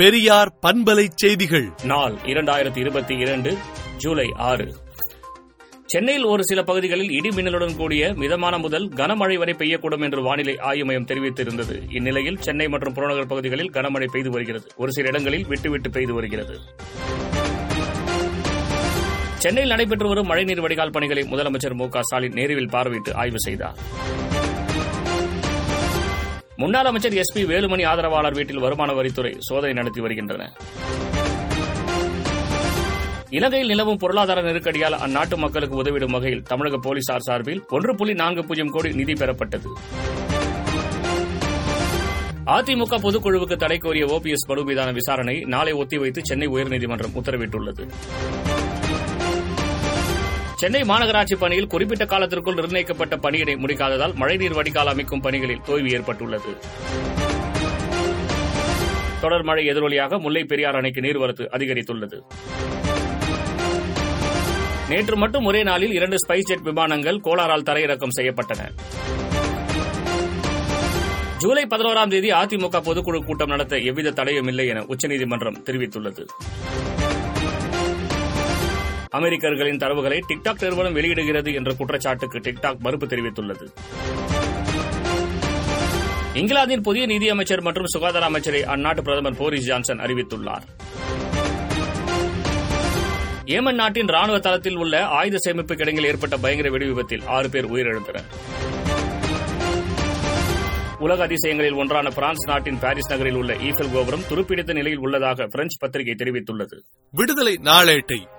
பெரியார் பண்பலை செய்திகள். நாள் இரண்டாயிரத்தி இருபத்தி இரண்டு ஜூலை ஆறு. சென்னையில் ஒரு சில பகுதிகளில் இடி மின்னலுடன் கூடிய மிதமான முதல் கனமழை வரை பெய்யக்கூடும் என்று வானிலை ஆய்வு மையம் தெரிவித்திருந்தது. இந்நிலையில் சென்னை மற்றும் புறநகர் பகுதிகளில் கனமழை பெய்து வருகிறது. ஒரு சில இடங்களில் விட்டுவிட்டு பெய்து வருகிறது. சென்னையில் நடைபெற்று வரும் மழைநீர் வடிகால் பணிகளை முதலமைச்சர் மு க ஸ்டாலின் நேரில் பார்வையிட்டு ஆய்வு செய்தார். முன்னாள் அமைச்சர் எஸ் பி வேலுமணி ஆதரவாளர் வீட்டில் வருமான வரித்துறை சோதனை நடத்தி வருகின்றன. இலங்கையில் நிலவும் பொருளாதார நெருக்கடியால் அந்நாட்டு மக்களுக்கு உதவிடும் வகையில் தமிழக போலீசார் சார்பில் ஒன்று புள்ளி நான்கு பூஜ்ஜியம் கோடி நிதி பெறப்பட்டது. அதிமுக பொதுக்குழுவுக்கு தடை கோரிய ஓபிஎஸ் மனு மீதான விசாரணை நாளை ஒத்திவைத்து சென்னை உயர்நீதிமன்றம் உத்தரவிட்டுள்ளது. சென்னை மாநகராட்சி பணியில் குறிப்பிட்ட காலத்திற்குள் நிர்ணயிக்கப்பட்ட பணியினை முடிக்காததால் மழைநீர் வடிகால் அமைக்கும் பணிகளில் தோல்வி ஏற்பட்டுள்ளது. தொடர் மழை எதிரொலியாக முல்லை பெரியார் அணைக்கு நீர்வரத்து அதிகரித்துள்ளது. நேற்று மட்டும் ஒரே நாளில் இரண்டு ஸ்பைஸ் ஜெட் விமானங்கள் கோலாரால் தரையிறக்கம் செய்யப்பட்டன. ஜூலை பதினோராம் தேதி அதிமுக பொதுக்குழு கூட்டம் நடத்த எவ்வித தடையும் இல்லை என உச்சநீதிமன்றம் தெரிவித்துள்ளது. அமெரிக்கர்களின் தரவுகளை டிக்டாக் நிறுவனம் வெளியிடுகிறது என்ற குற்றச்சாட்டுக்கு டிக்டாக் மறுப்பு தெரிவித்துள்ளது. இங்கிலாந்தின் புதிய நிதியமைச்சர் மற்றும் சுகாதார அமைச்சரை அந்நாட்டு பிரதமர் போரிஸ் ஜான்சன் அறிவித்துள்ளார். ஏமன் நாட்டின் ராணுவ தளத்தில் உள்ள ஆயுத சேமிப்பு கிடங்கில் ஏற்பட்ட பயங்கர வெடி விபத்தில் ஆறு பேர் உயிரிழந்தனர். உலக அதிசயங்களில் ஒன்றான பிரான்ஸ் நாட்டின் பாரிஸ் நகரில் உள்ள ஈஃபல் கோபுரம் துருப்பிடித்த நிலையில் உள்ளதாக பிரெஞ்சு பத்திரிகை தெரிவித்துள்ளது. விடுதலை நாளேட்டை